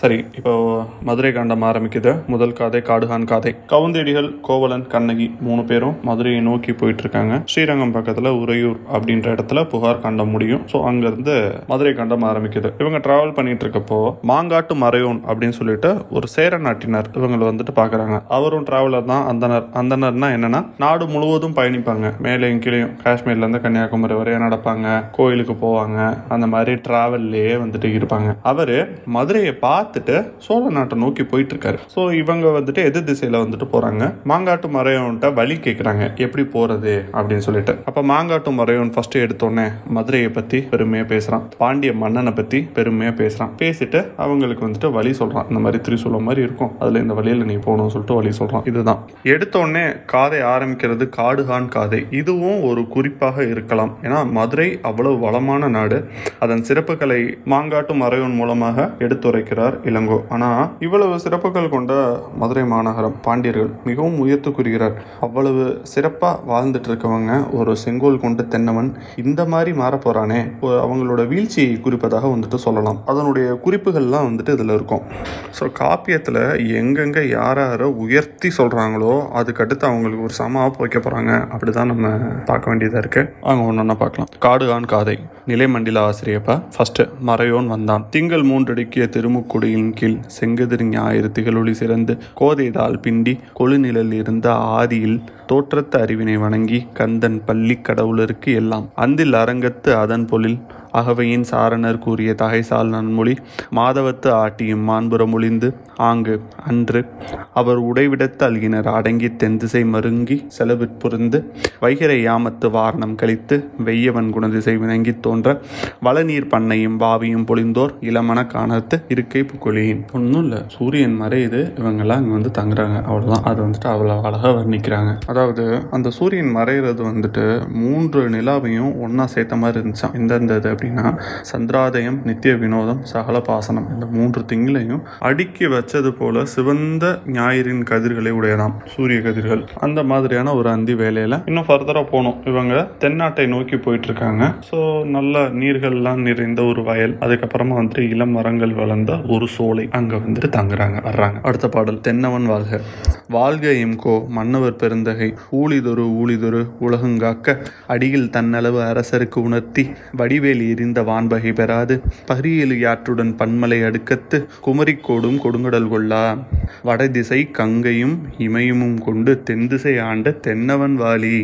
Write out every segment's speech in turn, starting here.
சரி இப்போ மதுரை காண்டம் ஆரம்பிக்குது. முதல் காதை காடுகான் காதை. கவுந்தேடிகள் கோவலன் கண்ணகி மூணு பேரும் மதுரையை நோக்கி போயிட்டு இருக்காங்க ஸ்ரீரங்கம் பக்கத்துல உறையூர் அப்படின்ற இடத்துல புகார் காண்டம் முடியும். ஸோ அங்கிருந்து மதுரை காண்டம் ஆரம்பிக்குது. இவங்க டிராவல் பண்ணிட்டு இருக்கப்போ மாங்காட்டு மறையோன் அப்படின்னு சொல்லிட்டு ஒரு சேர நாட்டினர் இவங்களை வந்துட்டு பாக்குறாங்க. அவரும் டிராவலர் தான். அந்தனர் அந்தனர்னா என்னன்னா நாடு முழுவதும் பயணிப்பாங்க. மேலேயும் கீழேயும் காஷ்மீர்ல இருந்து கன்னியாகுமரி வரைய நடப்பாங்க. கோயிலுக்கு போவாங்க. அந்த மாதிரி டிராவல்லையே வந்துட்டு இருப்பாங்க. அவரு மதுரையை பார்த்து பார்த்துட்டு சோழ நாட்டை நோக்கி போயிட்டு இருக்காரு ஸோ இவங்க வந்துட்டு எதிர் திசையில வந்துட்டு போறாங்க. மாங்காட்டு மறையோன்ட்ட வழி கேட்குறாங்க எப்படி போறது அப்படின்னு சொல்லிட்டு. அப்ப மாங்காட்டு மறையோன் ஃபர்ஸ்ட் எடுத்தோடனே மதுரையை பத்தி பெருமையா பேசுறான். பாண்டிய மன்னனை பத்தி பெருமையா பேசுறான். பேசிட்டு அவங்களுக்கு வந்துட்டு வழி சொல்றான். இந்த மாதிரி திரிசூலம் மாதிரி இருக்கும். அதுல இந்த வழியில நீ போகணும்னு சொல்லிட்டு வழி சொல்றான். இதுதான். எடுத்தோடனே காதை ஆரம்பிக்கிறது காடுகான் காதை. இதுவும் ஒரு குறிப்பாக இருக்கலாம். ஏன்னா மதுரை அவ்வளவு வளமான நாடு. அதன் சிறப்புகளை மாங்காட்டு மறையோன் மூலமாக எடுத்துரைக்கிறார் இளங்கோ. ஆனால் இவ்வளவு சிறப்புகள் கொண்ட மதுரை மாநகரம் பாண்டியர்கள் மிகவும் உயர்த்துக்குரிகிறார் அவ்வளவு சிறப்பாக வாழ்ந்துட்டு இருக்கவங்க ஒரு செங்கோல் கொண்டு தென்னவன் இந்த மாதிரி மாற போகிறானே அவங்களோட வீழ்ச்சியை குறிப்பதாக வந்துட்டு சொல்லலாம். அதனுடைய குறிப்புகள்லாம் வந்துட்டு இதில் இருக்கும். ஸோ காப்பியத்தில் எங்கெங்கே யார் யாரை உயர்த்தி சொல்கிறாங்களோ அதுக்கடுத்து அவங்களுக்கு ஒரு சம ஆப் வைக்க அப்படி தான் நம்ம பார்க்க வேண்டியதாக இருக்குது அவங்க ஒன்று ஒன்றா பார்க்கலாம் காடுகான் காதை. நிலைமண்டில ஆசிரியப்பா ஃபஸ்ட்டு மறையோன் வந்தான். திங்கள் மூன்றடிக்கிய திருமுக்குடியின் கீழ் செங்கதிர் ஞாயிறு திகழொளி சிறந்து கோதைதால் பிண்டி கொழுநிழல் இருந்த ஆதியில் தோற்றத்து அறிவினை வணங்கி கந்தன் பள்ளி கடவுளருக்கு எல்லாம். அந்தில் அரங்கத்து அதன் பொழில் அகவையின் சாரணர் கூறிய தகைசால் நன்மொழி மாதவத்து ஆட்டியும் மாண்புறம் ஒளிந்து ஆங்கு அன்று அவர் உடைவிடத்து அல்கினர் அடங்கி தென்திசை மருங்கி செலவிற்புருந்து வைகரை யாமத்து வாரணம் கழித்து வெய்யவன் குணதிசை விளங்கி தோன்ற வளநீர் பண்ணையும் பாவியும் பொழிந்தோர் இளமன காணத்து இருக்கை புக்குழியின் ஒன்றும் இல்லை சூரியன் மறையுது இவங்கெல்லாம் இங்கே வந்து தங்குறாங்க. அவ்வளோதான் அது வந்துட்டு அவ்வளோ அழகாக வர்ணிக்கிறாங்க. அதாவது அந்த சூரியன் மறைகிறது வந்துட்டு மூன்று நிலாவையும் ஒன்றா சேர்த்த மாதிரி இருந்துச்சான் இந்த அப்படின்னா சந்திராதயம் நித்திய வினோதம் சகல பாசனம் இந்த மூன்று திங்களையும் அடுக்கி வச்சது போல சிவந்த ஞாயிறின் கதிர்களை உடையதாம் சூரிய கதிர்கள். அந்த மாதிரியான ஒரு அந்தி வேலையில இன்னும் ஃபர்தரா போனோம் இவங்க தென்னாட்டை நோக்கி போயிட்டு இருக்காங்க ஸோ நல்ல நீர்கள்லாம் நிறைந்த ஒரு வயல். அதுக்கப்புறமா வந்துட்டு இளம் மரங்கள் வளர்ந்த ஒரு சோலை அங்க வந்துட்டு தங்குறாங்க வர்றாங்க. அடுத்த பாடல் தென்னவன் வாழ்க. வாழ்க எம்கோ மன்னவர் பெருந்தகை. ஊழிதொரு ஊழிதொரு உலகங்காக்க. அடியில் தன்னளவு அரசருக்கு உணர்த்தி வடிவேலி எரிந்த வான்பகை பெறாது. பரியலு யாற்றுடன் பன்மலை அடுக்கத்து குமரிக்கோடும் கொடுங்கடல் கொள்ளா. வடதிசை கங்கையும் இமயமும் கொண்டு தென்திசை ஆண்ட தென்னவன் வாலி.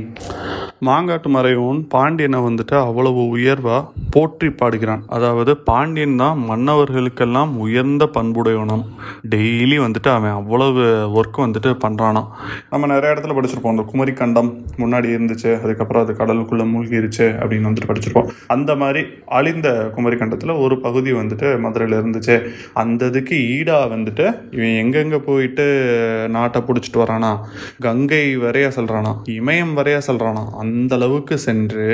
மாங்காட்டு மறையோன் பாண்டியனை வந்துட்டு அவ்வளவு உயர்வா போற்றி பாடுகிறான். அதாவது பாண்டியன் தான் மன்னவர்களுக்கெல்லாம் உயர்ந்த பண்புடையவனம். டெய்லி வந்துட்டு அவன் அவ்வளவு ஒர்க் வந்துட்டு பண்ணுறானாம் நம்ம நிறைய இடத்துல படிச்சிருப்போம். அந்த குமரி கண்டம் முன்னாடி இருந்துச்சு அதுக்கப்புறம் அது கடலுக்குள்ள மூழ்கிருச்சு அப்படின்னு வந்துட்டு படிச்சிருப்போம். அந்த மாதிரி அழிந்த குமரி கண்டத்தில் ஒரு பகுதி வந்துட்டு மதுரையில் இருந்துச்சு. அந்த இதுக்கு ஈடா வந்துட்டு இவன் எங்கெங்கே போயிட்டு நாட்டை பிடிச்சிட்டு வரானா? கங்கை வரைய சொல்கிறானா இமயம் வரைய சொல்கிறானா அந்த அளவுக்கு சென்று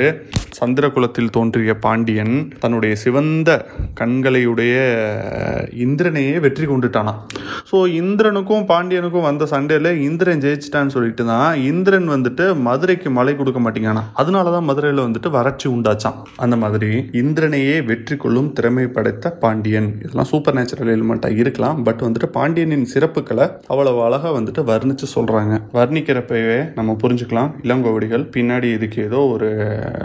சந்திரகுலத்தில் தோன்றிய பாண்டியன் தன்னுடைய சிவந்த கண்களையுடைய இந்திரனையே வெற்றி கொண்டுட்டானா. ஸோ இந்திரனுக்கும் பாண்டியனுக்கும் வந்த சண்டையில் இந்திரன் ஜெயிச்சிட்டான்னு சொல்லிட்டு தான் இந்திரன் வந்துட்டு மதுரைக்கு மழை கொடுக்க மாட்டேங்கானா அதனால தான் மதுரையில் வந்துட்டு வறட்சி உண்டாச்சான் அந்த மாதிரி இந்திரனையே வெற்றி கொள்ளும் திறமை படைத்த பாண்டியன். இதெல்லாம் சூப்பர் நேச்சுரல் எலிமெண்ட்டாக இருக்கலாம் பட் வந்துட்டு பாண்டியனின் சிறப்புகளை அவ்வளவு அழகாக வந்துட்டு வர்ணிச்சு சொல்கிறாங்க வர்ணிக்கிறப்பவே நம்ம புரிஞ்சுக்கலாம் இளங்கோவடிகள் பின்னாடி இதுக்கு ஏதோ ஒரு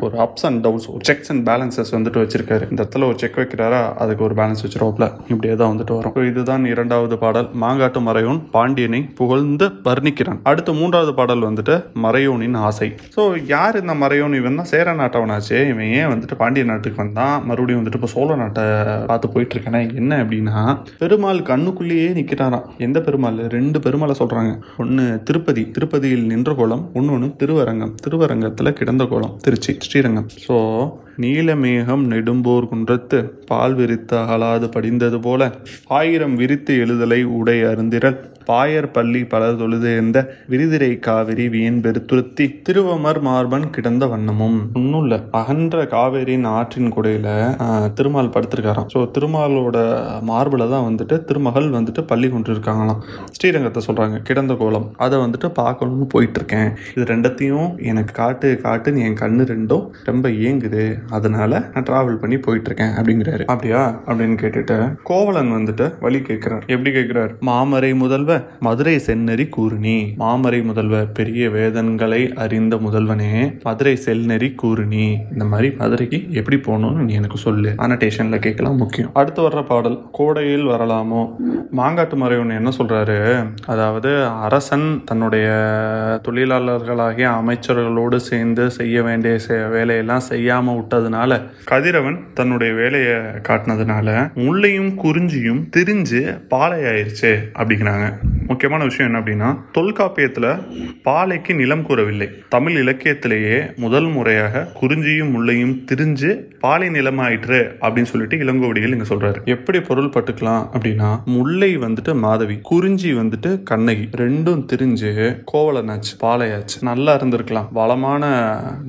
ஒரு அப்ஸ் அண்ட் டவுன்ஸ் ஒரு செக்ஸ் அண்ட் பேலன்சஸ் வந்துட்டு வச்சிருக்காரு. இந்த இடத்துல ஒரு செக் வைக்கிறாரா அதுக்கு ஒரு பேலன்ஸ் வச்சிருவோம்ல இப்படியே தான் வந்துட்டு வரும். இதுதான் இரண்டாவது பாடல் மாங்காட்டு மறையோன் பாண்டியனை புகழ்ந்து வர்ணிக்கிறான். அடுத்த மூன்றாவது பாடல் வந்துட்டு மறையோனின் ஆசை. ஸோ யார் இந்த மறையோன் இவன் தான் சேர நாட்டவனாச்சே இவன் ஏன் வந்துட்டு பாண்டிய நாட்டுக்கு வந்தான் மறுபடியும் வந்துட்டு இப்போ சோழ நாட்டை பார்த்து போயிட்டு என்ன அப்படின்னா பெருமாள் கண்ணுக்குள்ளேயே நிற்கிறாராம் எந்த பெருமாள்? ரெண்டு பெருமாளை சொல்கிறாங்க ஒன்று திருப்பதி திருப்பதியில் நின்ற கோலம் ஒன்று ஒன்று திருவரங்கம். திருவரங்கத்தில் கிடந்த கோலம் திருச்சி ஸ்ரீரங்கம். ஸோ நீலமேகம் நெடும்போர் குன்றத்து பால் விரித்து அகலாது படிந்தது போல ஆயிரம் விரித்து எழுதலை உடை அருந்திரல். பாயர் பள்ளி பலர் எந்த விரிதிரை காவிரி வீண் பெருத்துருத்தி திருவமர் மார்பன் கிடந்த வண்ணமும். ஒன்றும் இல்லை அகன்ற காவேரியின் ஆற்றின் குடையில திருமால் படுத்திருக்காராம். ஸோ திருமாலோட மார்பில் தான் வந்துட்டு திருமகள் வந்துட்டு பள்ளி கொண்டிருக்காங்களாம் ஸ்ரீரங்கத்தை சொல்றாங்க கிடந்த கோலம். அதை வந்துட்டு பார்க்கணும்னு போயிட்டு இருக்கேன். இது ரெண்டத்தையும் எனக்கு காட்டு காட்டுன்னு என் கண்ணு ரெண்டும் ரொம்ப ஏங்குது. அதனால நான் டிராவல் பண்ணி போயிட்டு இருக்கேன் அப்படிங்கிறாரு. அப்படியா? அப்படின்னு கேட்டுட்டு கோவலன் வந்துட்டு வழி கேட்கிறார் எப்படி கேட்கிறார் மாமரை முதல்வ மதுரை செந்நெறி கூறுனி மாமரை முதல்வ பெரிய வேதன்களை அறிந்த முதல்வனே மதுரை செல்நெறி கூறுனி இந்த மாதிரி மதுரைக்கு எப்படி போகணும்னு நீ எனக்கு சொல்லு. அனடேஷன்ல கேட்கலாம் முக்கியம். அடுத்து வர்ற பாடல் கோடையில் வரலாமோ? மாங்காட்டு மறைவன் என்ன சொல்றாரு? அதாவது அரசன் தன்னுடைய தொழிலாளர்களாகிய அமைச்சர்களோடு சேர்ந்து செய்ய வேண்டிய செ- வேலையெல்லாம் செய்யாம பார்த்ததுனால கதிரவன் தன்னுடைய வேலையை காட்டினதுனால முள்ளையும் குறிஞ்சியும் திரிஞ்சு பாலையாயிருச்சு அப்படிங்கிறாங்க. முக்கியமான விஷயம் என்ன அப்படின்னா தொல்காப்பியத்தில் பாலைக்கு நிலம் கூறவில்லை. தமிழ் இலக்கியத்திலேயே முதல் முறையாக குறிஞ்சியும் முள்ளையும் திரிஞ்சு பாலை நிலமாயிற்று அப்படின்னு சொல்லிட்டு இளங்கோவடிகள் இங்க சொல்றாரு. எப்படி பொருள் பட்டுக்கலாம் அப்படின்னா முல்லை வந்துட்டு மாதவி குறிஞ்சி வந்துட்டு கண்ணகி ரெண்டும் திரிஞ்சு கோவலனாச்சு பாலையாச்சு. நல்லா இருந்திருக்கலாம். வளமான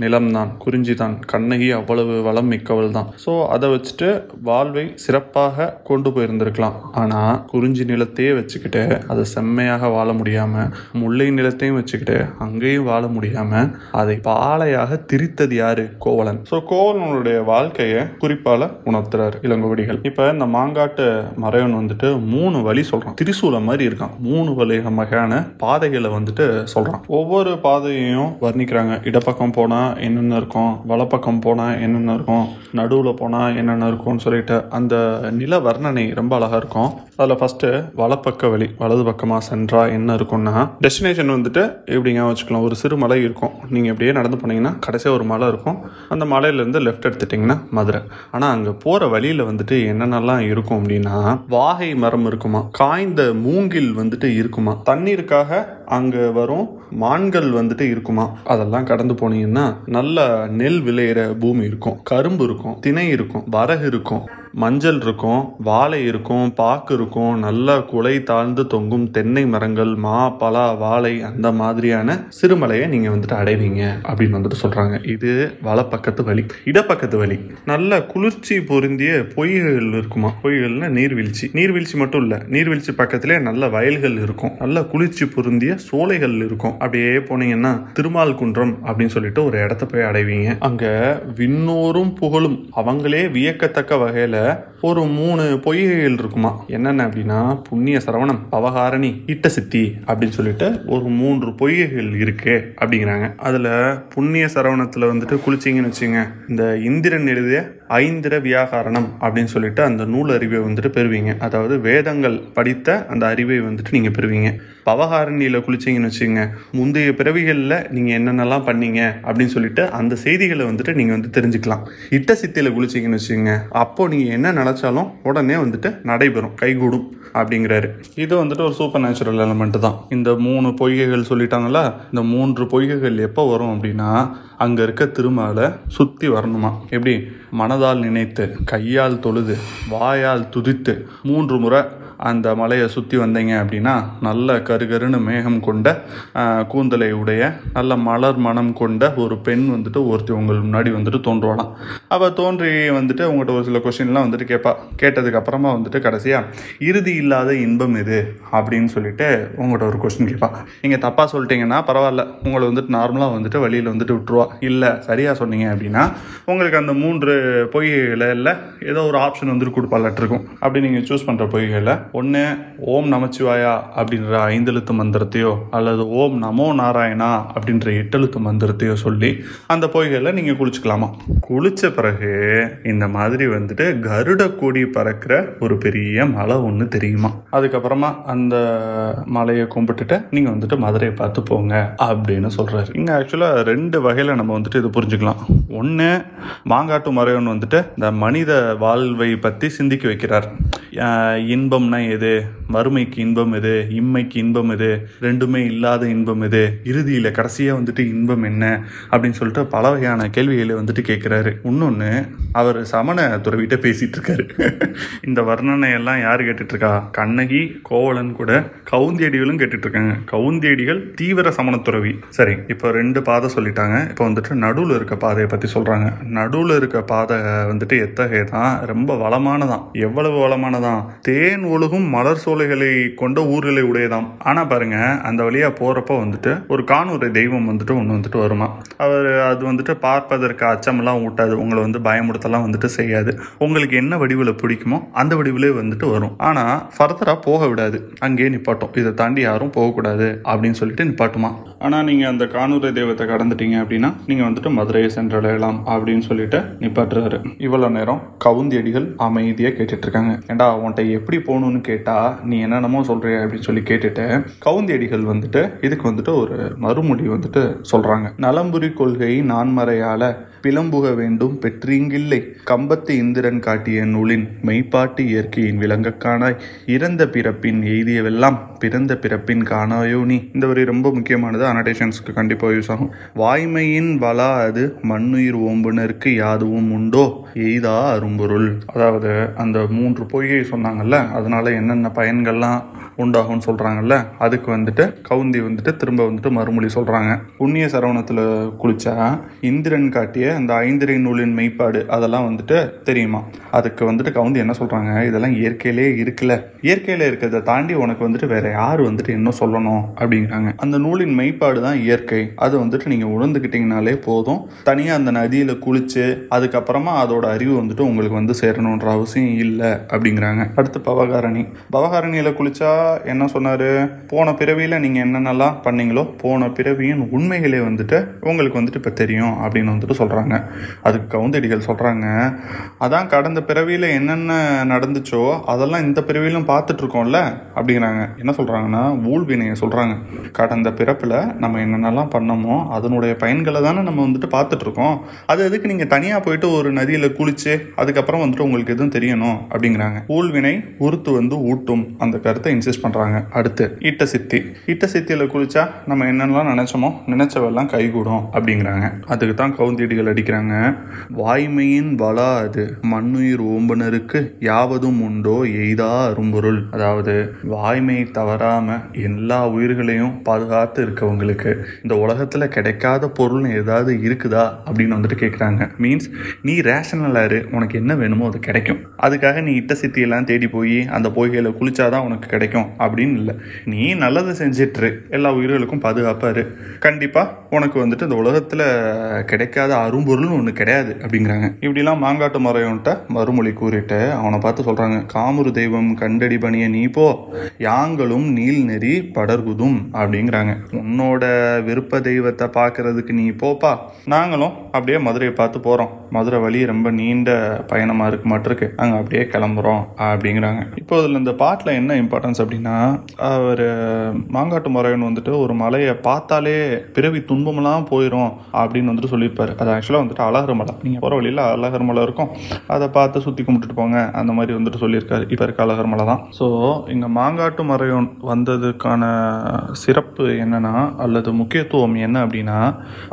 நிலம்தான் குறிஞ்சி தான் கண்ணகி அவ்வளவு வளம் மிக்கவள் தான். ஸோ அதை வச்சுட்டு வாழ்வை சிறப்பாக கொண்டு போயிருந்திருக்கலாம். ஆனால் குறிஞ்சி நிலத்தையே வச்சுக்கிட்டு அதை செம்மையாக வாழ முடியாமல் முல்லை நிலத்தையும் வச்சுக்கிட்டு அங்கேயும் வாழ முடியாமல் அதை பாலையாக திரித்தது யாரு? கோவலன். ஸோ கோவலனுடைய வாழ்க்கையை குறிப்பால் உணர்த்துறாரு இளங்கோவடிகள். இப்போ இந்த மாங்காட்டு மறைவன் வந்துட்டு மூணு வழி சொல்கிறான் திரிசூலம் மாதிரி இருக்கான். மூணு வழி வகையான பாதைகளை வந்துட்டு சொல்கிறான் ஒவ்வொரு பாதையையும் வர்ணிக்கிறாங்க. இடப்பக்கம் போனால் என்னென்ன இருக்கும்? வலப்பக்கம் போனால் என்னென்ன இருக்கும்? நடுவில் போனால் என்னென்ன இருக்கும்னு சொல்லிட்டு அந்த நில வர்ணனை ரொம்ப அழகாக இருக்கும். அதில் ஃபஸ்ட்டு வலப்பக்க வழி வலது பக்கமாக சென்றா என்ன இருக்கும்னா டெஸ்டினேஷன் வந்துட்டு எப்படிங்க வச்சுக்கலாம் ஒரு சிறு மலை இருக்கும். நீங்கள் அப்படியே நடந்து போனீங்கன்னா கடைசியாக ஒரு மலை இருக்கும். அந்த மலையிலேருந்து லெஃப்ட் எடுத்துட்டிங்கன்னா மதுரை. ஆனால் அங்கே போகிற வழியில் வந்துட்டு என்னென்னலாம் இருக்கும் அப்படின்னா வாகை மரம் இருக்குமா? காய்ந்த மூங்கில் வந்துட்டு இருக்குமா? தண்ணீருக்காக அங்கே வரும் மான்கள் வந்துட்டு இருக்குமா? அதெல்லாம் கடந்து போனீங்கன்னா நல்ல நெல் விளையிற பூமி இருக்கும். கரும்பு இருக்கும் திணை இருக்கும் வரகு இருக்கும். மஞ்சள் இருக்கும் வாழை இருக்கும் பாக்கு இருக்கும் நல்ல குலை தாழ்ந்து தொங்கும் தென்னை மரங்கள் மா பலா வாழை அந்த மாதிரியான சிறுமலையை நீங்க வந்துட்டு அடைவீங்க அப்படின்னு வந்துட்டு சொல்றாங்க. இது வலப்பக்கத்து வழி இடப்பக்கத்து வழி நல்ல குளிர்ச்சி பொருந்திய பொய்கள் இருக்குமா? பொய்கள்னா நீர்வீழ்ச்சி. நீர்வீழ்ச்சி மட்டும் இல்ல நீர்வீழ்ச்சி பக்கத்திலே நல்ல வயல்கள் இருக்கும். நல்ல குளிர்ச்சி பொருந்திய சோலைகள் இருக்கும். அப்படியே போனீங்கன்னா திருமால் குன்றம் அப்படின்னு சொல்லிட்டு ஒரு இடத்த போய் அடைவீங்க. அங்க விண்ணோரும் புகழும். அவங்களே வியக்கத்தக்க வகையில ஒரு மூணு பொய்கைகள் இருக்குமா? என்னென்ன அப்படின்னா புண்ணிய சரவணம் பவகாரணி இட்ட சித்தி அப்படின்னு சொல்லிட்டு ஒரு மூன்று பொய்கைகள் இருக்கு அப்படிங்கிறாங்க. அதுல புண்ணிய சரவணத்துல வந்துட்டு குளிச்சிங்கன்னு வச்சுங்க இந்த இந்திரன் எழுதிய ஐந்திர வியாகாரணம் அப்படின்னு சொல்லிட்டு அந்த நூல் அறிவை வந்துட்டு பெறுவீங்க. அதாவது வேதங்கள் படித்த அந்த அறிவை வந்துட்டு நீங்க பெறுவீங்க. பவகாரணியில் குளிச்சிங்கன்னு வச்சுங்க முந்தைய பிறவிகளில் நீங்கள் என்னென்னலாம் பண்ணீங்க அப்படின்னு சொல்லிட்டு அந்த செய்திகளை வந்துட்டு நீங்கள் வந்து தெரிஞ்சுக்கலாம். இட்ட சித்தியில் குளிச்சிங்கன்னு வச்சுங்க அப்போது நீங்கள் என்ன நினச்சாலும் உடனே வந்துட்டு நடைபெறும் கைகூடும் அப்படிங்கிறாரு. இது வந்துட்டு ஒரு சூப்பர் நேச்சுரல் எலமெண்ட் தான். இந்த மூணு பொய்கைகள் சொல்லிட்டாங்களா இந்த மூன்று பொய்கைகள் எப்போ வரும் அப்படின்னா அங்கே இருக்க திருமாலை சுற்றி வரணுமா? எப்படி? மனதால் நினைத்து கையால் தொழுது வாயால் துதித்து மூன்று முறை அந்த மலையை சுற்றி வந்தீங்க அப்படின்னா நல்ல கருகருன்னு மேகம் கொண்ட கூந்தலை உடைய நல்ல மலர் மனம் கொண்ட ஒரு பெண் வந்துட்டு ஒருத்தி உங்கள் முன்னாடி வந்துட்டு தோன்றுவாளாம். அவள் தோன்றி வந்துட்டு உங்கள்கிட்ட ஒரு சில கொஷின்லாம் வந்துட்டு கேட்பா கேட்டதுக்கு அப்புறமா வந்துட்டு கடைசியாக இறுதி இல்லாத இன்பம் இது அப்படின்னு சொல்லிட்டு உங்கள்கிட்ட ஒரு கொஷின் கேட்பா நீங்கள் தப்பாக சொல்லிட்டீங்கன்னா பரவாயில்ல. உங்களை வந்துட்டு நார்மலாக வந்துட்டு வழியில் வந்துட்டு விட்டுருவா. இல்லை சரியாக சொன்னீங்க அப்படின்னா உங்களுக்கு அந்த மூன்று பொய்களில் ஏதோ ஒரு ஆப்ஷன் வந்துட்டு கொடுப்பாலட்டு இருக்கும் அப்படி நீங்கள் சூஸ் பண்ணுற பொய்களை ஒன்று ஓம் நமச்சிவாயா அப்படின்ற ஐந்தெழுத்து மந்திரத்தையோ அல்லது ஓம் நமோ நாராயணா அப்படின்ற எட்டெழுத்து மந்திரத்தையோ சொல்லி அந்த பொய்களில் நீங்கள் குளிச்சுக்கலாமா? குளித்த பிறகு இந்த மாதிரி வந்துட்டு கருட கூடி பறக்கிற ஒரு பெரிய மலை ஒன்று தெரியுமா? அதுக்கப்புறமா அந்த மலையை கும்பிட்டுட்டு நீங்கள் வந்துட்டு மதுரையை பார்த்து போங்க அப்படின்னு சொல்கிறாரு இங்கே ஆக்சுவலாக ரெண்டு வகையில் நம்ம வந்துட்டு இது புரிஞ்சுக்கலாம். ஒன்று மாங்காட்டு மறைவன் வந்துட்டு இந்த மனித வாழ்வை பற்றி சிந்திக்க வைக்கிறார். இன்பம்னா இன்பம்னா எது? வறுமைக்கு இன்பம் எது? இம்மைக்கு இன்பம் எது? ரெண்டுமே இல்லாத இன்பம் எது? இறுதியில் கடைசியாக வந்துட்டு இன்பம் என்ன? அப்படின்னு சொல்லிட்டு பல வகையான கேள்விகளை வந்துட்டு கேட்குறாரு. இன்னொன்று அவர் சமண துறவிட்ட பேசிட்டு இருக்காரு. இந்த வர்ணனை எல்லாம் யார் கேட்டுட்டு இருக்கா கண்ணகி கோவலன் கூட கவுந்தியடிகளும் கேட்டுட்டு இருக்காங்க கவுந்தியடிகள் தீவிர சமணத்துறவி சரி இப்போ ரெண்டு பாதை சொல்லிட்டாங்க. இப்போ வந்துட்டு நடுவில் இருக்க பாதையை பற்றி சொல்கிறாங்க நடுவில் இருக்க பாதை வந்துட்டு எத்தகைய தான் ரொம்ப வளமானதான் எவ்வளவு வளமானதான் தேன் ஒழு முழுவதும் மலர் சோலைகளை கொண்ட ஊர்களை உடையதாம். ஆனா பாருங்க அந்த வழியா போறப்ப வந்துட்டு ஒரு காணூரை தெய்வம் வந்துட்டு ஒன்று வந்துட்டு வருமா? அவர் அது வந்துட்டு பார்ப்பதற்கு அச்சமெல்லாம் ஊட்டாது உங்களை வந்து பயமுடுத்தலாம் வந்துட்டு செய்யாது. உங்களுக்கு என்ன வடிவில் பிடிக்குமோ அந்த வடிவிலே வந்துட்டு வரும். ஆனா ஃபர்தரா போக விடாது. அங்கேயே நிப்பாட்டும். இதை தாண்டி யாரும் போகக்கூடாது அப்படின்னு சொல்லிட்டு நிப்பாட்டுமா? ஆனால் நீங்கள் அந்த காணூரை தெய்வத்தை கடந்துட்டீங்க அப்படின்னா நீங்கள் வந்துட்டு மதுரையை சென்றடையலாம் அப்படின்னு சொல்லிட்டு நிப்பாட்டுறாரு. இவ்வளோ நேரம் கவுந்தி அடிகள் அமைதியாக கேட்டுட்டு இருக்காங்க. ஏண்டா உன்கிட்ட எப்படி போகணும்னு கேட்டால் நீ என்னென்னமோ சொல்கிறிய அப்படின்னு சொல்லி கேட்டுட்டு கவுந்தியடிகள் வந்துட்டு இதுக்கு வந்துட்டு ஒரு மறுமொழி வந்துட்டு சொல்கிறாங்க நலம்புரி கொள்கை நான்மறையால பிளம்புக வேண்டும் பெற்றீங்கில்லை. கம்பத்து இந்திரன் காட்டிய நூலின் மெய்ப்பாட்டு இயற்கையின் விளங்கக்கானாய் இறந்த பிறப்பின் எய்தியவெல்லாம் பிறந்த பிறப்பின் காணாயோ நீ? இந்த வரி ரொம்ப முக்கியமானது. அனடேஷன்ஸ்க்கு கண்டிப்பாக யூஸ் ஆகும். வாய்மையின் வலா அது மண்ணுயிர் ஓம்புனருக்கு யாதுவும் உண்டோ? எய்தா அரும்பொருள். அதாவது அந்த மூன்று பொய்கை சொன்னாங்கல்ல அதனால என்னென்ன பயன்கள்லாம் உண்டாகும்னு சொல்கிறாங்கல்ல அதுக்கு வந்துட்டு கவுந்தி வந்துட்டு திரும்ப வந்துட்டு மறுமொழி சொல்கிறாங்க புண்ணிய சரவணத்தில் குளித்தா இந்திரன் காட்டிய அந்த ஐந்திரை நூலின் மெய்ப்பாடு அதெல்லாம் வந்துட்டு தெரியுமா? அதுக்கு வந்துட்டு கவுந்தி என்ன சொல்கிறாங்க இதெல்லாம் இயற்கையிலே இருக்குல்ல. இயற்கையில் இருக்கிறத தாண்டி உனக்கு வந்துட்டு வேற யார் வந்துட்டு என்ன சொல்லணும் அப்படிங்கிறாங்க. அந்த நூலின் மெய்ப்பாடு தான் இயற்கை. அது வந்துட்டு நீங்கள் உணர்ந்துக்கிட்டீங்கனாலே போதும். தனியாக அந்த நதியில் குளித்து அதுக்கப்புறமா அதோட அறிவு வந்துட்டு உங்களுக்கு வந்து சேரணுன்ற அவசியம் இல்லை அப்படிங்கிறாங்க. அடுத்து பவகாரணி. பவகாரணியில் குளித்தா என்ன சொன்னார்? போன பிறவியில் நீங்கள் என்னென்னலாம் பண்ணீங்களோ போன பிறவியின் உண்மைகளே வந்துட்டு உங்களுக்கு வந்துட்டு இப்போ தெரியும் அப்படின்னு வந்துட்டு சொல்கிறாங்க அதுக்கு கவுந்தடிகள் சொல்கிறாங்க அதான் கடந்த பிறவியில் என்னென்ன நடந்துச்சோ அதெல்லாம் இந்த பிறவியிலும் பார்த்துட்டு இருக்கோம்ல அப்படிங்கிறாங்க. என்ன சொல்கிறாங்கன்னா ஊழ்வினையை சொல்கிறாங்க கடந்த பிறப்பில் நம்ம என்னென்னலாம் பண்ணமோ அதனுடைய பயன்களை தானே நம்ம வந்துட்டு பார்த்துட்டு இருக்கோம் அது எதுக்கு நீங்கள் தனியாக போயிட்டு ஒரு நதியில் குளிச்சு அதுக்கப்புறம் வந்துட்டு உங்களுக்கு எதுவும் தெரியணும் அப்படிங்கிறாங்க. ஊழ்வினை உறுத்து வந்து ஊட்டும் அந்த கருத்தை இன்சிஸ்ட் பண்ணுறாங்க அடுத்து ஈட்ட சித்தி. ஈட்ட சித்தியில் குளிச்சா நம்ம என்னென்னலாம் நினச்சோமோ நினச்சவெல்லாம் கைகூடும் அப்படிங்கிறாங்க. அதுக்கு தான் கவுந்தீடிகள் அடிக்கிறாங்க. வாய்மையின் வளா அது. மண்ணுயிர் ஓம்பனருக்கு யாவதும் உண்டோ எய்தா அரும்பொருள். அதாவது வாய்மையை தவறாம எல்லா உயிர்களையும் பாதுகாத்து இருக்கவங்களுக்கு இந்த உலகத்துல கிடைக்காத பொருள்னு ஏதாவது இருக்குதா அப்படின்னு வந்துட்டு கேட்குறாங்க மீன்ஸ் நீ ரேஷனலா இரு. உனக்கு என்ன வேணுமோ அது கிடைக்கும். அதுக்காக நீ இட்ட சித்தியெல்லாம் தேடி போய் அந்த பொய்கையில் குளிச்சாதான் உனக்கு கிடைக்கும். அப்படின்னு இல்லை. நீ நல்லதை செஞ்சிட்ரு. எல்லா உயிர்களுக்கும் பாதுகாப்பாரு. கண்டிப்பா கண்டிப்பாக உனக்கு வந்துட்டு இந்த உலகத்தில் கிடைக்காத அரும்பொருள்னு ஒன்று கிடையாது அப்படிங்கிறாங்க. இப்படிலாம் மாங்காட்டு மறையன்ட்ட மறுமொழி கூறிட்டு அவனை பார்த்து சொல்கிறாங்க காமுரு தெய்வம் கண்டடி பணிய நீ போ. யாங்களும் நீல் நெறி படர்குதும் அப்படிங்கிறாங்க. உன்னோட விருப்ப தெய்வத்தை பார்க்கறதுக்கு நீ போப்பா. நாங்களும் அப்படியே மதுரையை பார்த்து போகிறோம் மதுரை வழி ரொம்ப நீண்ட பயணமாக இருக்கு மாட்டிருக்கு அங்கே அப்படியே கிளம்புறோம் அப்படிங்கிறாங்க. இப்போ இதில் இந்த பாட்டில் என்ன இம்பார்ட்டன்ஸ் அப்படின்னா அவர் மாங்காட்டு முறையன் வந்துட்டு ஒரு மலையை பார்த்தாலே பிறவி துன்பமெல்லாம் போயிடும் அப்படின்னு வந்துட்டு சொல்லியிருப்பார். அது ஆக்சுவலாக வந்துட்டு அழகர் மலை. நீங்கள் போகிற வழியில் அழகர் மலை இருக்கும். அதை பார்த்து சுற்றி கும்பிட்டுட்டு போங்க. அந்த மாதிரி வந்துட்டு சொல்லியிருக்காரு. இப்போ இருக்க அழகர் மலை தான். ஸோ இங்கே மாங்காட்டு மறையோன் வந்ததுக்கான சிறப்பு என்னென்னா அல்லது முக்கியத்துவம் என்ன அப்படின்னா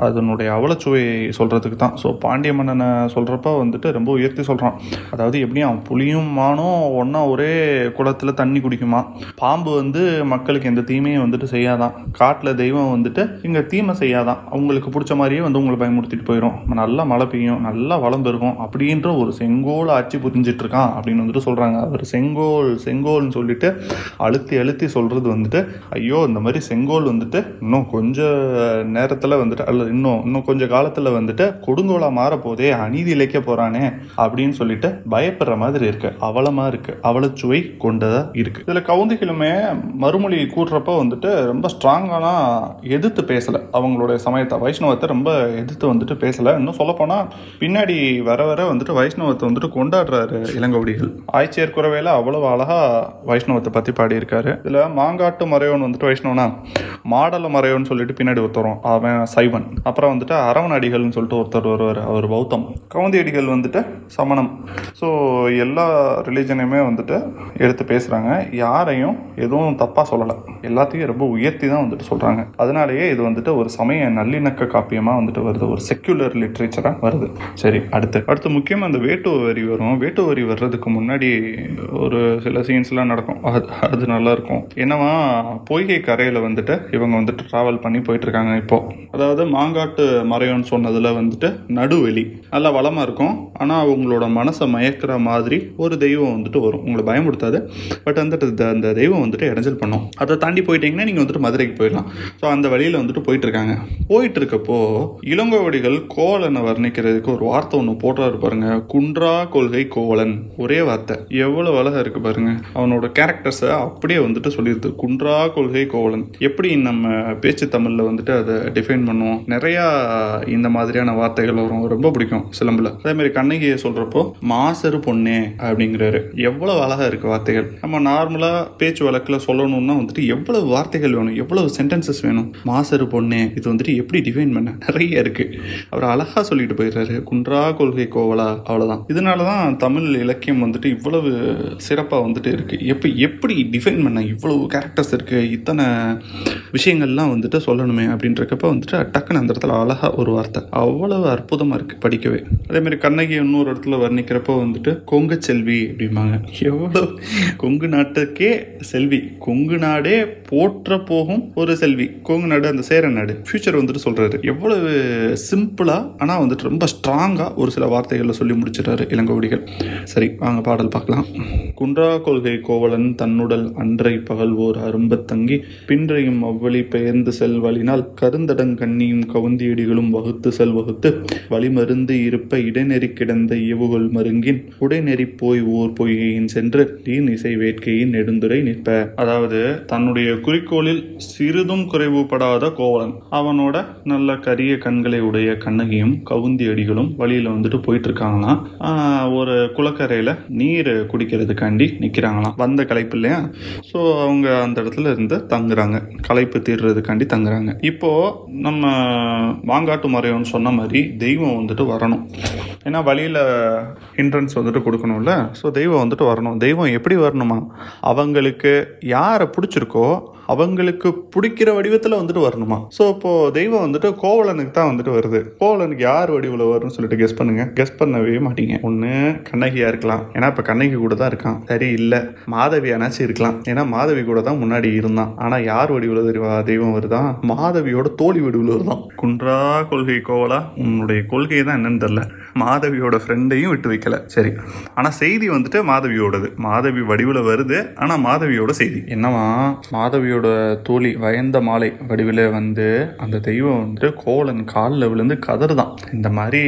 அதனுடைய அவலச்சுவையை சொல்கிறதுக்கு தான். ஸோ பாண்டிய மன்னனை சொல்கிறப்ப வந்துட்டு ரொம்ப உயர்த்தி சொல்கிறான் அதாவது எப்படியும் அவன் புலியும் மானும் ஒன்றா ஒரே குளத்தில் தண்ணி குடிக்குமா? பாம்பு வந்து மக்களுக்கு எந்த தீமையும் வந்துட்டு செய்யாதான். காட்டில் தெய்வம் வந்துட்டு இங்கே தீமை செய்யாதான். அவங்களுக்கு பிடிச்ச மாதிரியே வந்து உங்களை பயமுறுத்திட்டு போயிடும் நல்லா மழை பெய்யும் நல்லா வளம் பெருகும் அப்படின்ற ஒரு செங்கோல் ஆட்சி புரிஞ்சிட்டு இருக்கான் அப்படின்னு வந்துட்டு சொல்கிறாங்க அவர் செங்கோல் செங்கோல்னு சொல்லிட்டு அழுத்தி அழுத்தி சொல்கிறது வந்துட்டு ஐயோ இந்த மாதிரி செங்கோல் வந்துட்டு இன்னும் கொஞ்ச நேரத்தில் வந்துட்டு அல்லது இன்னும் இன்னும் கொஞ்சம் காலத்தில் வந்துட்டு கொடுங்கோலா மாறப்போதே அநீதி இழைக்க போகிறானே அப்படின்னு சொல்லிட்டு பயப்படுற மாதிரி இருக்குது அவலமாக இருக்குது அவலச்சுவை கொண்டதாக இருக்குது இதில் கவுந்திகளுமே மறுமொழி கூட்டுறப்போ வந்துட்டு ரொம்ப ஸ்ட்ராங்கான எதிர்த்து பேசலை. அவங்களுடைய சமயத்தை வைஷ்ணவத்தை ரொம்ப எதிர்த்து வந்துட்டு பேசலை. இன்னும் சொல்லப்போனால் பின்னாடி வர வர வந்துட்டு வைஷ்ணவத்தை வந்துட்டு கொண்டாடுறாரு இளங்கோடிகள் ஆய்ச்சியர் குறவையில் அவ்வளவு அழகா வைஷ்ணவத்தை பற்றி பாடியிருக்காரு. இதில் மாங்காட்டு மறையோன் வந்துட்டு வைஷ்ணவனா? மாடல மறையோன்னு சொல்லிட்டு பின்னாடி ஒருத்தர் அவன் சைவன். அப்புறம் வந்துட்டு அரவணடிகள்னு சொல்லிட்டு ஒருத்தர் வருவார். அவர் பௌத்தம். கவுந்தி அடிகள் வந்துட்டு சமணம். ஸோ எல்லா ரிலீஜனையுமே வந்துட்டு எடுத்து பேசுகிறாங்க யாரையும் எதையும் எதுவும் தப்பாக சொல்லலை. எல்லாத்தையும் ரொம்ப உயர்த்தி தான் வந்துட்டு சொல்கிறாங்க அதனாலேயே இது வந்துட்டு ஒரு சமய நல்லிணக்க காப்பியமாக வந்துட்டு வருது. ஒரு செக்யூலர் லிட்ரேச்சராக வருது. சரி அடுத்து. அடுத்து முக்கியமாக அந்த வேட்டு வரி வரும். வேட்டு வரி வர்றதுக்கு முன்னாடி ஒரு சில சீன்ஸ்லாம் நடக்கும். அது அது நல்லா இருக்கும். என்னவா பொய்கை கரையில் வந்துட்டு இவங்க வந்துட்டு ட்ராவல் பண்ணி போயிட்டுருக்காங்க இப்போது அதாவது மாங்காட்டு மறையோன்னு சொன்னதில் வந்துட்டு நடுவெளி. நல்லா வளமாக இருக்கும். ஆனால் அவங்களோட மனசை மயக்கிற மாதிரி ஒரு தெய்வம் வந்துட்டு வரும். உங்களை பயமுடுத்தாது பட் வந்துட்டு அந்த தெய்வம் வந்துட்டு இடைஞ்சல் பண்ணும். அதை தாண்டி போயிட்டீங்கன்னா நீங்கள் வந்துட்டு மதுரைக்கு போயிடலாம். ஸோ அந்த வழியில் வந்துட்டு போயிட்டு இருக்காங்க போயிட்டு இருக்கப்போ இளங்கோவடிகள் கோவலனை வர்ணிக்கிறதுக்கு ஒரு வார்த்தை ஒன்று போட்டுறாரு பாருங்க. குன்றா கொள்கை கோவலன். ஒரே வார்த்தை. எவ்வளோ அழகாக இருக்கு பாருங்க. அவனோட கேரக்டர்ஸை அப்படியே வந்துட்டு சொல்லிடுது. குன்றா கொள்கை கோவலன். எப்படி நம்ம பேச்சு தமிழில் வந்துட்டு அதை டிஃபைன் பண்ணுவோம்? நிறையா இந்த மாதிரியான வார்த்தைகள் வரும். ரொம்ப பிடிக்கும் சிலம்பில். அதே மாதிரி கண்ணகியை சொல்கிறப்போ மாசரு பொண்ணே அப்படிங்கிறாரு. எவ்வளோ அழகாக இருக்கு வார்த்தைகள். நம்ம நார்மலாக பேச்சு வழக்கில் சொல்லணும்னா வந்துட்டு எவ்வளவு வார்த்தைகள் வேணும் எவ்வளவு சென்டென்சஸ் வேணும்? மாசரு பொண்ணே இது வந்துட்டு எப்படி டிஃபைன் பண்ண? நிறைய இருக்கு. அவர் அழகா சொல்லிட்டு போயிடுறாரு. குன்றா கொள்கை கோவலா அவ்வளோதான் இதனால தான் தமிழ் இலக்கியம் வந்துட்டு இவ்வளவு சிறப்பாக வந்துட்டு இருக்கு. எப்போ எப்படி டிஃபைன் பண்ண? இவ்வளவு கேரக்டர்ஸ் இருக்கு. இத்தனை விஷயங்கள்லாம் வந்துட்டு சொல்லணுமே அப்படின்றக்கப்ப வந்துட்டு டக்குன்னு அந்த இடத்துல அழகா ஒரு வார்த்தை. அவ்வளவு அற்புதமாக இருக்கு படிக்கவே. அதே மாதிரி கண்ணகி இன்னொரு இடத்துல வர்ணிக்கிறப்போ வந்துட்டு கொங்கு செல்வி அப்படிம்பாங்க. எவ்வளோ கொங்கு நாட்டுக்கே செல்வி கொங்கு நாடே போற்ற போகும் ஒரு செல்வி. கொங்கு நாடு அந்த சேர நாடு. ஃபியூச்சர் வந்துட்டு சொல்றாரு. எவ்வளவு சிம்பிளா ஆனா வந்துட்டு ரொம்ப ஸ்ட்ராங்கா ஒரு சில வார்த்தைகளில் சொல்லி முடிச்சிட்டாரு இளங்கோவடிகள். சரி வாங்க பாடல் பார்க்கலாம். குன்றா கொள்கை கோவலன் தன்னுடல் அன்றை பகல் ஓர் அரும்பத் தங்கி பின்றையும் அவ்வழி பெயர்ந்து செல்வழினால் கருந்தடங்கண்ணியும் கவுந்தியடிகளும் வகுத்து செல் வகுத்து வழிமருந்து இருப்ப இடைநெறி கிடந்த இவுகள் மருங்கின் உடைநெறி போய் ஓர் பொய்கையின் சென்று தீன் இசை வேட்கையின் நெடுந்துரை நிற்ப. அதாவது தன்னுடைய குறிக்கோளில் சிறிதும் குறைவுபடாத கோவலன். அவனோட நல்ல கரிய கண்களை உடைய கண்ணகியும் கவுந்தி அடிகளும் வழியில வந்துட்டு போயிட்டு இருக்காங்களாம் ஒரு குளக்கரையில நீர் குடிக்கிறதுக்காண்டி நிக்கிறாங்களாம். வந்த களைப்பு இல்லையா? ஸோ அவங்க அந்த இடத்துல இருந்து தங்குறாங்க. களைப்பு தீர்றதுக்காண்டி தங்குறாங்க. இப்போ நம்ம மாங்காட்டு மறையோன்னு சொன்ன மாதிரி தெய்வம் வந்துட்டு வரணும். ஏன்னா வழியில் ஹிண்ட்ரன்ஸ் வந்துட்டு கொடுக்கணும்ல. ஸோ தெய்வம் வந்துட்டு வரணும். தெய்வம் எப்படி வரணுமா? அவங்களுக்கு யாரை பிடிச்சிருக்கோ அவங்களுக்கு பிடிக்கிற வடிவத்தில் வந்துட்டு வரணுமா? ஸோ இப்போது தெய்வம் வந்துட்டு கோவலனுக்கு தான் வந்துட்டு வருது. கோவலனுக்கு யார் வடிவில் வரும்னு சொல்லிட்டு கெஸ் பண்ணுங்க. கெஸ் பண்ணவே மாட்டீங்க. ஒன்று கண்ணகியாக இருக்கலாம். ஏன்னா இப்போ கண்ணகி கூட தான் இருக்கான். சரி இல்லை. மாதவி அனாச்சும் இருக்கலாம். ஏன்னா மாதவி கூட தான் முன்னாடி இருந்தான். ஆனால் யார் வடிவில் தெரிவா தெய்வம் வருதான் மாதவியோட தோழி வடிவில் வருதான். குன்றா கொள்கை கோவலா? உன்னுடைய கொள்கை தான் என்னன்னு தெரில மாதவியோட ஃப்ரெண்டையும் விட்டு வைக்கல. சரி. ஆனால் செய்தி வந்துட்டு மாதவியோடது. மாதவி வடிவில் வருது. ஆனால் மாதவியோட செய்தி. என்னவா மாதவியோட தோழி வயந்த மாலை வடிவில் வந்து அந்த தெய்வம் வந்துட்டு கோலன் காலில் விழுந்து கதறுதான். இந்த மாதிரி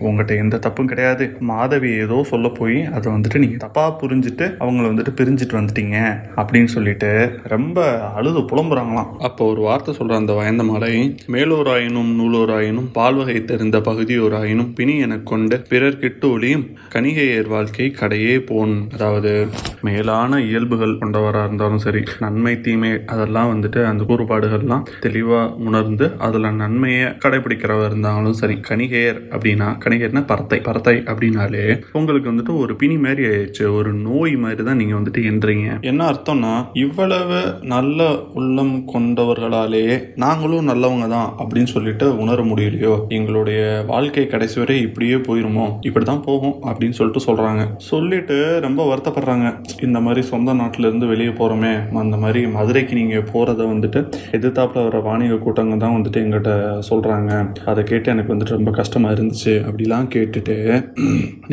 உங்கள்கிட்ட எந்த தப்பும் கிடையாது. மாதவி ஏதோ சொல்ல போய் அதை வந்துட்டு நீங்கள் தப்பாக புரிஞ்சுட்டு அவங்கள வந்துட்டு பிரிஞ்சுட்டு வந்துட்டீங்க அப்படின்னு சொல்லிட்டு ரொம்ப அழுது புலம்புறாங்களாம். அப்போ ஒரு வார்த்தை சொல்கிற அந்த வயந்த மாலை மேலோராயினும் நூலோராயினும் பால்வகை தெரிந்த பகுதியோராயினும் பிணி எனக் கொண்டு பிறர் கிட்டு ஒளியும் கணிகையர் வாழ்க்கை கடையே போன். அதாவது மேலான இயல்புகள் கொண்டவராக இருந்தாலும் சரி நன்மை தீமை அதெல்லாம் வந்துட்டு அந்த கூறுபாடுகள்லாம் தெளிவாக உணர்ந்து அதில் நன்மையை கடைபிடிக்கிறவர் இருந்தாலும் சரி கணிகையர் அப்படின்னா கணிகையர்னா பறத்தை பறத்தை அப்படின்னாலே உங்களுக்கு வந்துட்டு ஒரு பிணி மாதிரி ஆயிடுச்சு ஒரு நோய் மாதிரி தான் நீங்கள் வந்துட்டு என்றீங்க. என்ன அர்த்தம்னா இவ்வளவு நல்ல உள்ளம் கொண்டவர்களாலே நாங்களும் நல்லவங்க தான் அப்படின்னு சொல்லிட்டு உணர முடியலையோ? எங்களுடைய வாழ்க்கை கடைசி வரை இப்படியே போயிருமோ? இப்படி தான் போகும் அப்படின்னு சொல்லிட்டு சொல்கிறாங்க சொல்லிட்டு ரொம்ப வருத்தப்படுறாங்க. இந்த மாதிரி சொந்த நாட்டிலேருந்து வெளியே போகிறோமே அந்த மாதிரி மதுரைக்கு நீங்கள் போகிறத வந்துட்டு எதிர்த்தாப்பில் வர வாணிக கூட்டங்க தான் வந்துட்டு எங்கிட்ட சொல்கிறாங்க அதை கேட்டு எனக்கு வந்துட்டு ரொம்ப கஷ்டமாக இருந்துச்சு. அப்படிலாம் கேட்டுட்டு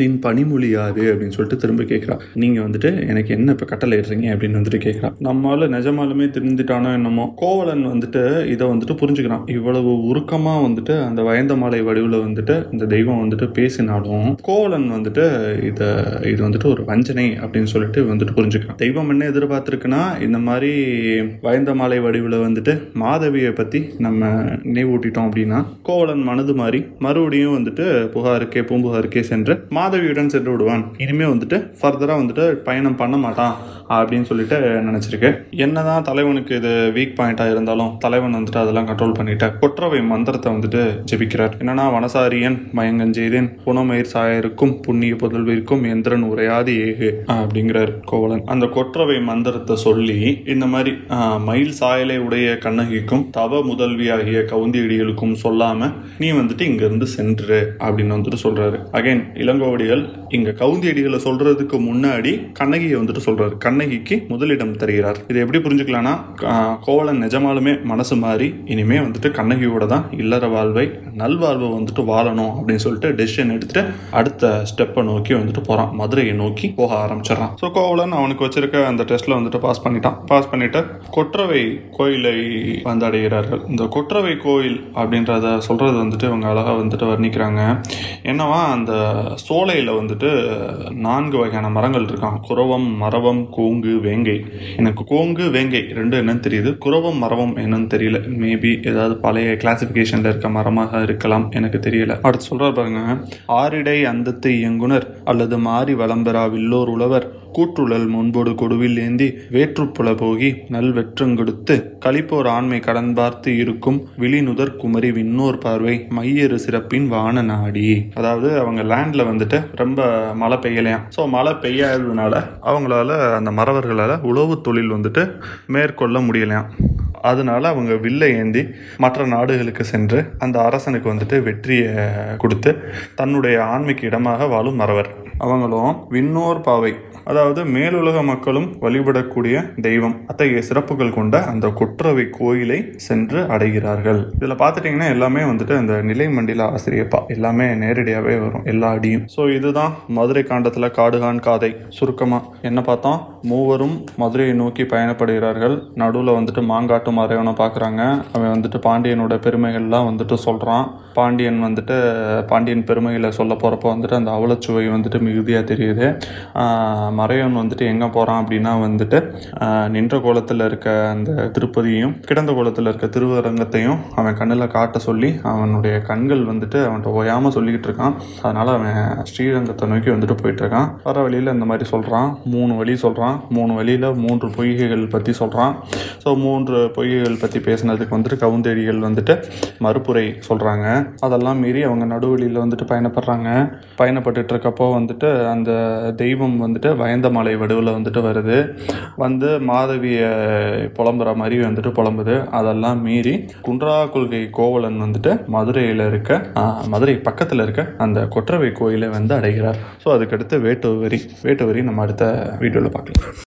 நீன் பனிமொழியாது அப்படின்னு சொல்லிட்டு திரும்ப கேட்குறா நீங்கள் வந்துட்டு எனக்கு என்ன இப்போ கட்டளை இடுறீங்க? அப்படின்னு வந்துட்டு கேட்குறா நம்மளால நிஜமாலுமே தெரிஞ்சுட்டானோ என்னமோ கோவலன் வந்துட்டு இதை வந்துட்டு புரிஞ்சுக்கிறான். இவ்வளவு உருக்கமாக வந்துட்டு அந்த வயந்த மாலை வடிவில் வந்துட்டு இந்த தெய்வம் வந்துட்டு பேசினாலும் கோவலன் வந்துட்டு இதை இது வந்துட்டு ஒரு வஞ்சனை அப்படின்னு சொல்லிட்டு வந்துட்டு புரிஞ்சுக்கிறான். தெய்வம் என்ன எதிர்பார்த்துருக்குன்னா இந்த மாதிரி வயந்த மாலை வடிவில் வந்துட்டு மாதவியை பற்றி நம்ம நினைவூட்டிட்டோம் அப்படின்னா கோவலன் மனது மாறி மறுபடியும் வந்துட்டு புகாருக்கே பூம்புகாருக்கே சென்று மாதவியுடன் சென்று விடுவான். இனிமே வந்துட்டு ஃபர்தராக வந்துட்டு பயணம் பண்ண மாட்டான் அப்படின்னு சொல்லிட்டு நினச்சிருக்கேன் என்னதான் தலைவனுக்கு இது வீக் பாயிண்ட்டாக இருந்தாலும் தலைவன் வந்துட்டு அதெல்லாம் கண்ட்ரோல் பண்ணிட்டு கொற்றவை மந்திரத்தை வந்துட்டு ஜெபிக்கிறார். என்னன்னா வனசாரியன் மயங்கஞ்செய்தேன் குணமயிர் சாயருக்கும் புண்ணிய புதல்விற்கும் எந்திரன் உரையாது ஏகு அப்படிங்கிறார் கோவலன். அந்த கொற்றவை மந்திரத்தை சொல்லி இந்த மாதிரி மயில் சாயலை உடைய கண்ணகிக்கும் தவ முதல்வியாகிய கவுந்தியடிகளுக்கும் சொல்லாம நீ வந்துட்டு இங்க இருந்து சென்று அப்படின்னு வந்துட்டு சொல்றாரு. அகைன் இளங்கோவடிகள் இங்க கவுந்தியடிகளை சொல்றதுக்கு முன்னாடி கண்ணகியை வந்துட்டு சொல்றாரு. கண்ணகிக்கு முதலிடம் தருகிறார். இதை எப்படி புரிஞ்சுக்கலாம்னா கோவலன் நிஜமாலுமே மனசு மாறி இனிமே வந்துட்டு கண்ணகியோட தான் இல்லற வாழ்வை நல்வாழ்வை வந்துட்டு வாழணும் அப்படின்னு சொல்லிட்டு டெசிஷன் எடுத்துட்டு அடுத்த ஸ்டெப்பை நோக்கி வந்துட்டு போறான். மதுரையை நோக்கி போக ஆரம்பிச்சிடறான். ஸோ கோவலன் அவனுக்கு வச்சிருக்க அந்த டெஸ்ட்ல வந்துட்டு பாஸ் பண்ணிட்டான். பாஸ் பண்ணிட்டு கொற்றவை கோயிலை வந்து அடைகிறார்கள் இந்த கொற்றவை கோயில் அப்படின்றத சொல்கிறது வந்துட்டு இவங்க அழகாக வந்துட்டு வர்ணிக்கிறாங்க. என்னவா அந்த சோலையில் வந்துட்டு நான்கு வகையான மரங்கள் இருக்கான் குரவம் மரவம் கோங்கு வேங்கை. எனக்கு கோங்கு வேங்கை ரெண்டும் என்னன்னு தெரியுது. குரவம் மரவம் என்னன்னு தெரியல. மேபி ஏதாவது பழைய கிளாசிஃபிகேஷனில் இருக்க மரமாக இருக்கலாம். எனக்கு தெரியல. அடுத்து சொல்கிறார் பாருங்க. ஆரிடை அந்தத்து இயங்குனர் அல்லது மாறி வளம்பெறா வில்லோர் உழவர் கூற்றுழல் முன்போடு கொடுவில் ஏந்தி வேற்றுப்புல போகி நல் வெற்றங்கொடுத்து கழிப்போர் ஆண்மை கடன் பார்த்து இருக்கும் விழிநுதர் குமரி விண்ணோர் பார்வை மையறு சிறப்பின் வான நாடி. அதாவது அவங்க லேண்ட்ல வந்துட்டு ரொம்ப மழை பெய்யலையாம் ஸோ மழை பெய்யாததுனால அவங்களால அந்த மறவர்களால் உழவு தொழில் வந்துட்டு மேற்கொள்ள முடியலையாம் அதனால அவங்க வில்லை ஏந்தி மற்ற நாடுகளுக்கு சென்று அந்த அரசனுக்கு வந்துட்டு வெற்றியை கொடுத்து தன்னுடைய ஆண்மைக்கு இடமாக வாழும் மறவர். அவங்களும் விண்ணோர் பாவை அதாவது மேலுலக மக்களும் வழிபடக்கூடிய தெய்வம். அத்தகைய சிறப்புகள் கொண்ட அந்த கொற்றவை கோயிலை சென்று அடைகிறார்கள். இதில் பார்த்துட்டிங்கன்னா எல்லாமே வந்துட்டு அந்த நிலை மண்டில ஆசிரியப்பா. எல்லாமே நேரடியாகவே வரும். எல்லா அடியும். ஸோ இதுதான் மதுரை காண்டத்தில் காடுகான் காதை. சுருக்கமாக என்ன பார்த்தோம்? மூவரும் மதுரையை நோக்கி பயணப்படுகிறார்கள். நடுவில் வந்துட்டு மாங்காட்டு மறைவனை பார்க்குறாங்க. அவன் வந்துட்டு பாண்டியனோட பெருமைகள்லாம் வந்துட்டு சொல்கிறான் பாண்டியன் வந்துட்டு பாண்டியன் பெருமைகளை சொல்ல போகிறப்போ வந்துட்டு அந்த அவலச்சுவை வந்துட்டு மிகுதியாக தெரியுது. ஆஹ் மறைவன் வந்துட்டு எங்கே போகிறான் அப்படின்னா வந்துட்டு நின்ற கோலத்தில் இருக்க அந்த திருப்பதியையும் கிடந்த கோலத்தில் இருக்க திருவரங்கத்தையும் அவன் கண்ணில் காட்ட சொல்லி அவனுடைய கண்கள் வந்துட்டு அவன்கிட்ட ஓயாமல் சொல்லிக்கிட்டு இருக்கான். அதனால் அவன் ஸ்ரீரங்கத்தை நோக்கி வந்துட்டு போயிட்டு இருக்கான். வர வழியில் இந்த மாதிரி சொல்கிறான் மூணு வழி சொல்கிறான் மூணு வழியில் மூன்று பொய்கைகள் பற்றி சொல்கிறான் ஸோ மூன்று பொய்கைகள் பற்றி பேசுனதுக்கு வந்துட்டு கவுந்தேடிகள் வந்துட்டு மறுப்புரை சொல்கிறாங்க அதெல்லாம் மீறி அவங்க நடுவழியில் வந்துட்டு பயணப்படுறாங்க. பயணப்பட்டுட்டு இருக்கப்போ வந்துட்டு அந்த தெய்வம் வந்துட்டு வயந்த மலை வடிவில் வந்துட்டு வருது. வந்து மாதவியை புலம்புற மாதிரி வந்துட்டு புலம்புது. அதெல்லாம் மீறி குன்றா கொள்கை கோவலன் வந்துட்டு மதுரையில் இருக்க மதுரை பக்கத்தில் இருக்க அந்த கொற்றவை கோயிலை வந்து அடைகிறார். ஸோ அதுக்கடுத்து வேட்டுவரி வேட்டுவரி நம்ம அடுத்த வீடியோவில் பார்க்கலாம்.